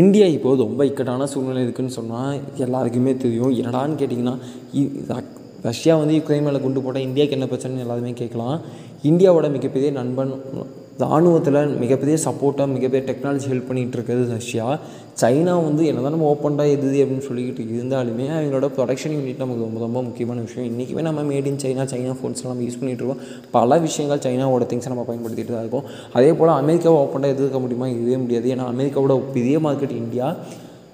India இப்போது ரொம்ப இக்கட்டான சூழ்நிலை இருக்குதுன்னு சொன்னால் எல்லாருக்குமே தெரியும். என்னடான்னு கேட்டிங்கன்னா ரஷ்யா வந்து யுக்ரைன் மேலே குண்டு போட்டால் இந்தியாவுக்கு என்ன பிரச்சனைன்னு எல்லாருமே கேட்கலாம். இந்தியாவோட மிகப்பெரிய நண்பன் இராணுவத்தில் மிகப்பெரிய சப்போர்ட்டாக மிகப்பெரிய டெக்னாலஜி ஹெல்ப் பண்ணிகிட்டு இருக்கிறது ரஷ்யா. சைனா வந்து என்ன தான் நம்ம ஓப்பன்டாக எது அப்படின்னு சொல்லிக்கிட்டு இருந்தாலுமே அவங்களோட ப்ரொடக்ஷன் யூனிட் நமக்கு ரொம்ப ரொம்ப முக்கியமான விஷயம். இன்றைக்குமே நம்ம மேட் இன் சைனா சைனா ஃபோன்ஸ்லாம் நம்ம யூஸ் பண்ணிகிட்டு இருக்கோம். பல விஷயங்கள் சைனாவோட திங்ஸை நம்ம பயன்படுத்திகிட்டு தான் இருக்கோம். அதே போல் அமெரிக்காவை ஓப்பனாக எதிர்க்க முடியுமா? இதுவே முடியாது. ஏன்னா அமெரிக்காவோட பெரிய மார்க்கெட் இந்தியா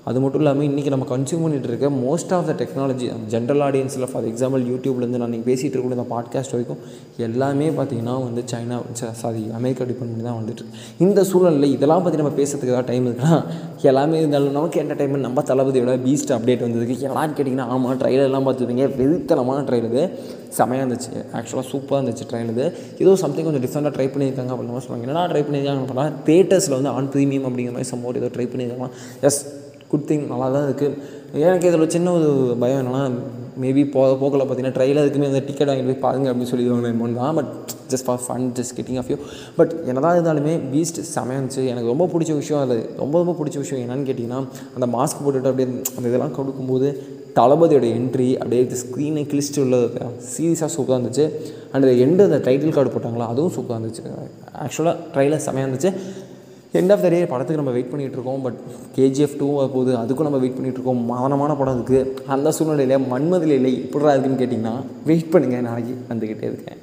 அது மட்டும் இல்லாமல் இன்றைக்கி நம்ம கன்சியூம் பண்ணிகிட்டு இருக்க most of the technology general ஆடியன்ஸில் for example யூடியூப்லேருந்து நான் நீங்கள் பேசிகிட்டு இருக்க இந்த பாட்காஸ்ட் வரைக்கும் எல்லாமே பார்த்தீங்கன்னா வந்து சைனா சாரி அமெரிக்கா டிபெண்ட் பண்ணி தான் வந்துட்டு இந்த சூழலில் இதெல்லாம் பற்றி நம்ம பேசுறதுக்கு ஏதாவது டைம் இருக்குன்னா எல்லாமே இருந்தாலும் நமக்கு என்டர்டைன்மெண்ட் நம்ம தளபதியோட பீஸ்ட் அப்டேட் வந்ததுக்கு எல்லாரும் கேட்டிங்கன்னா ஆமாம் ட்ரைலர்லாம் பார்த்துருப்பீங்க. வெறித்தனமான இது. செமையாக இருந்துச்சு. ஆக்சுவலாக சூப்பராக இருந்துச்சு ட்ரெயின் இது. ஏதோ சம்திங் கொஞ்சம் டிஃப்ரெண்ட்டாக ட்ரை பண்ணியிருக்காங்க அப்படின்னு சொல்லுவாங்க. என்னடா ட்ரை பண்ணியிருக்காங்க அப்படின்னா தேட்டர்ஸில் வந்து ஆன் ப்ரீமியம் அப்படிங்கிற மாதிரி சம்பவம் ஏதோ ட்ரை பண்ணியிருக்காங்க எஸ் குட் திங் நல்லா தான் இருக்குது எனக்கு இதில் சின்ன ஒரு பயம் என்னென்னா மேபி போக போக்கில் பார்த்தீங்கன்னா ட்ரைலருக்குமே அந்த டிக்கெட் வாங்கிட்டு போய் பாருங்க அப்படின்னு சொல்லிடுவாங்க என்னமோ தான். But just for fun just getting off you but என்னதான் இருந்தாலுமே பீஸ்ட் செமையாக இருந்துச்சு. எனக்கு ரொம்ப பிடிச்ச விஷயம் அது ரொம்ப ரொம்ப பிடிச்ச விஷயம் என்னன்னு கேட்டிங்கன்னா அந்த மாஸ்க் போட்டுட்டு அப்படியே அந்த இதெல்லாம் கொடுக்கும்போது தளபதியோட என்ட்ரி அப்படியே ஸ்க்ரீனை கிழிச்சிட்டு உள்ள சீரியஸாக சூப்பராக இருந்துச்சு. அண்ட் எண்டு அந்த டைட்டில் கார்டு போட்டாங்களா அதுவும் சூப்பராக இருந்துச்சு. ஆக்சுவலாக ட்ரைலர் செமையாக இருந்துச்சு. எண்ட் ஆஃப் த டே படத்துக்கு நம்ம வெயிட் பண்ணிகிட்டு இருக்கோம். பட் கேஜிஎஃப் டூ போகுது அதுக்கும் நம்ம வெயிட் பண்ணிகிட்ருக்கோம் இருக்கோம். படம் இருக்குது அந்த சூழ்நிலையில் மன்மதில் இல்லை இப்படிடா இருக்குன்னு கேட்டிங்கன்னா வெயிட் பண்ணுங்கள் நாளைக்கு வந்துக்கிட்டே இருக்கேன்.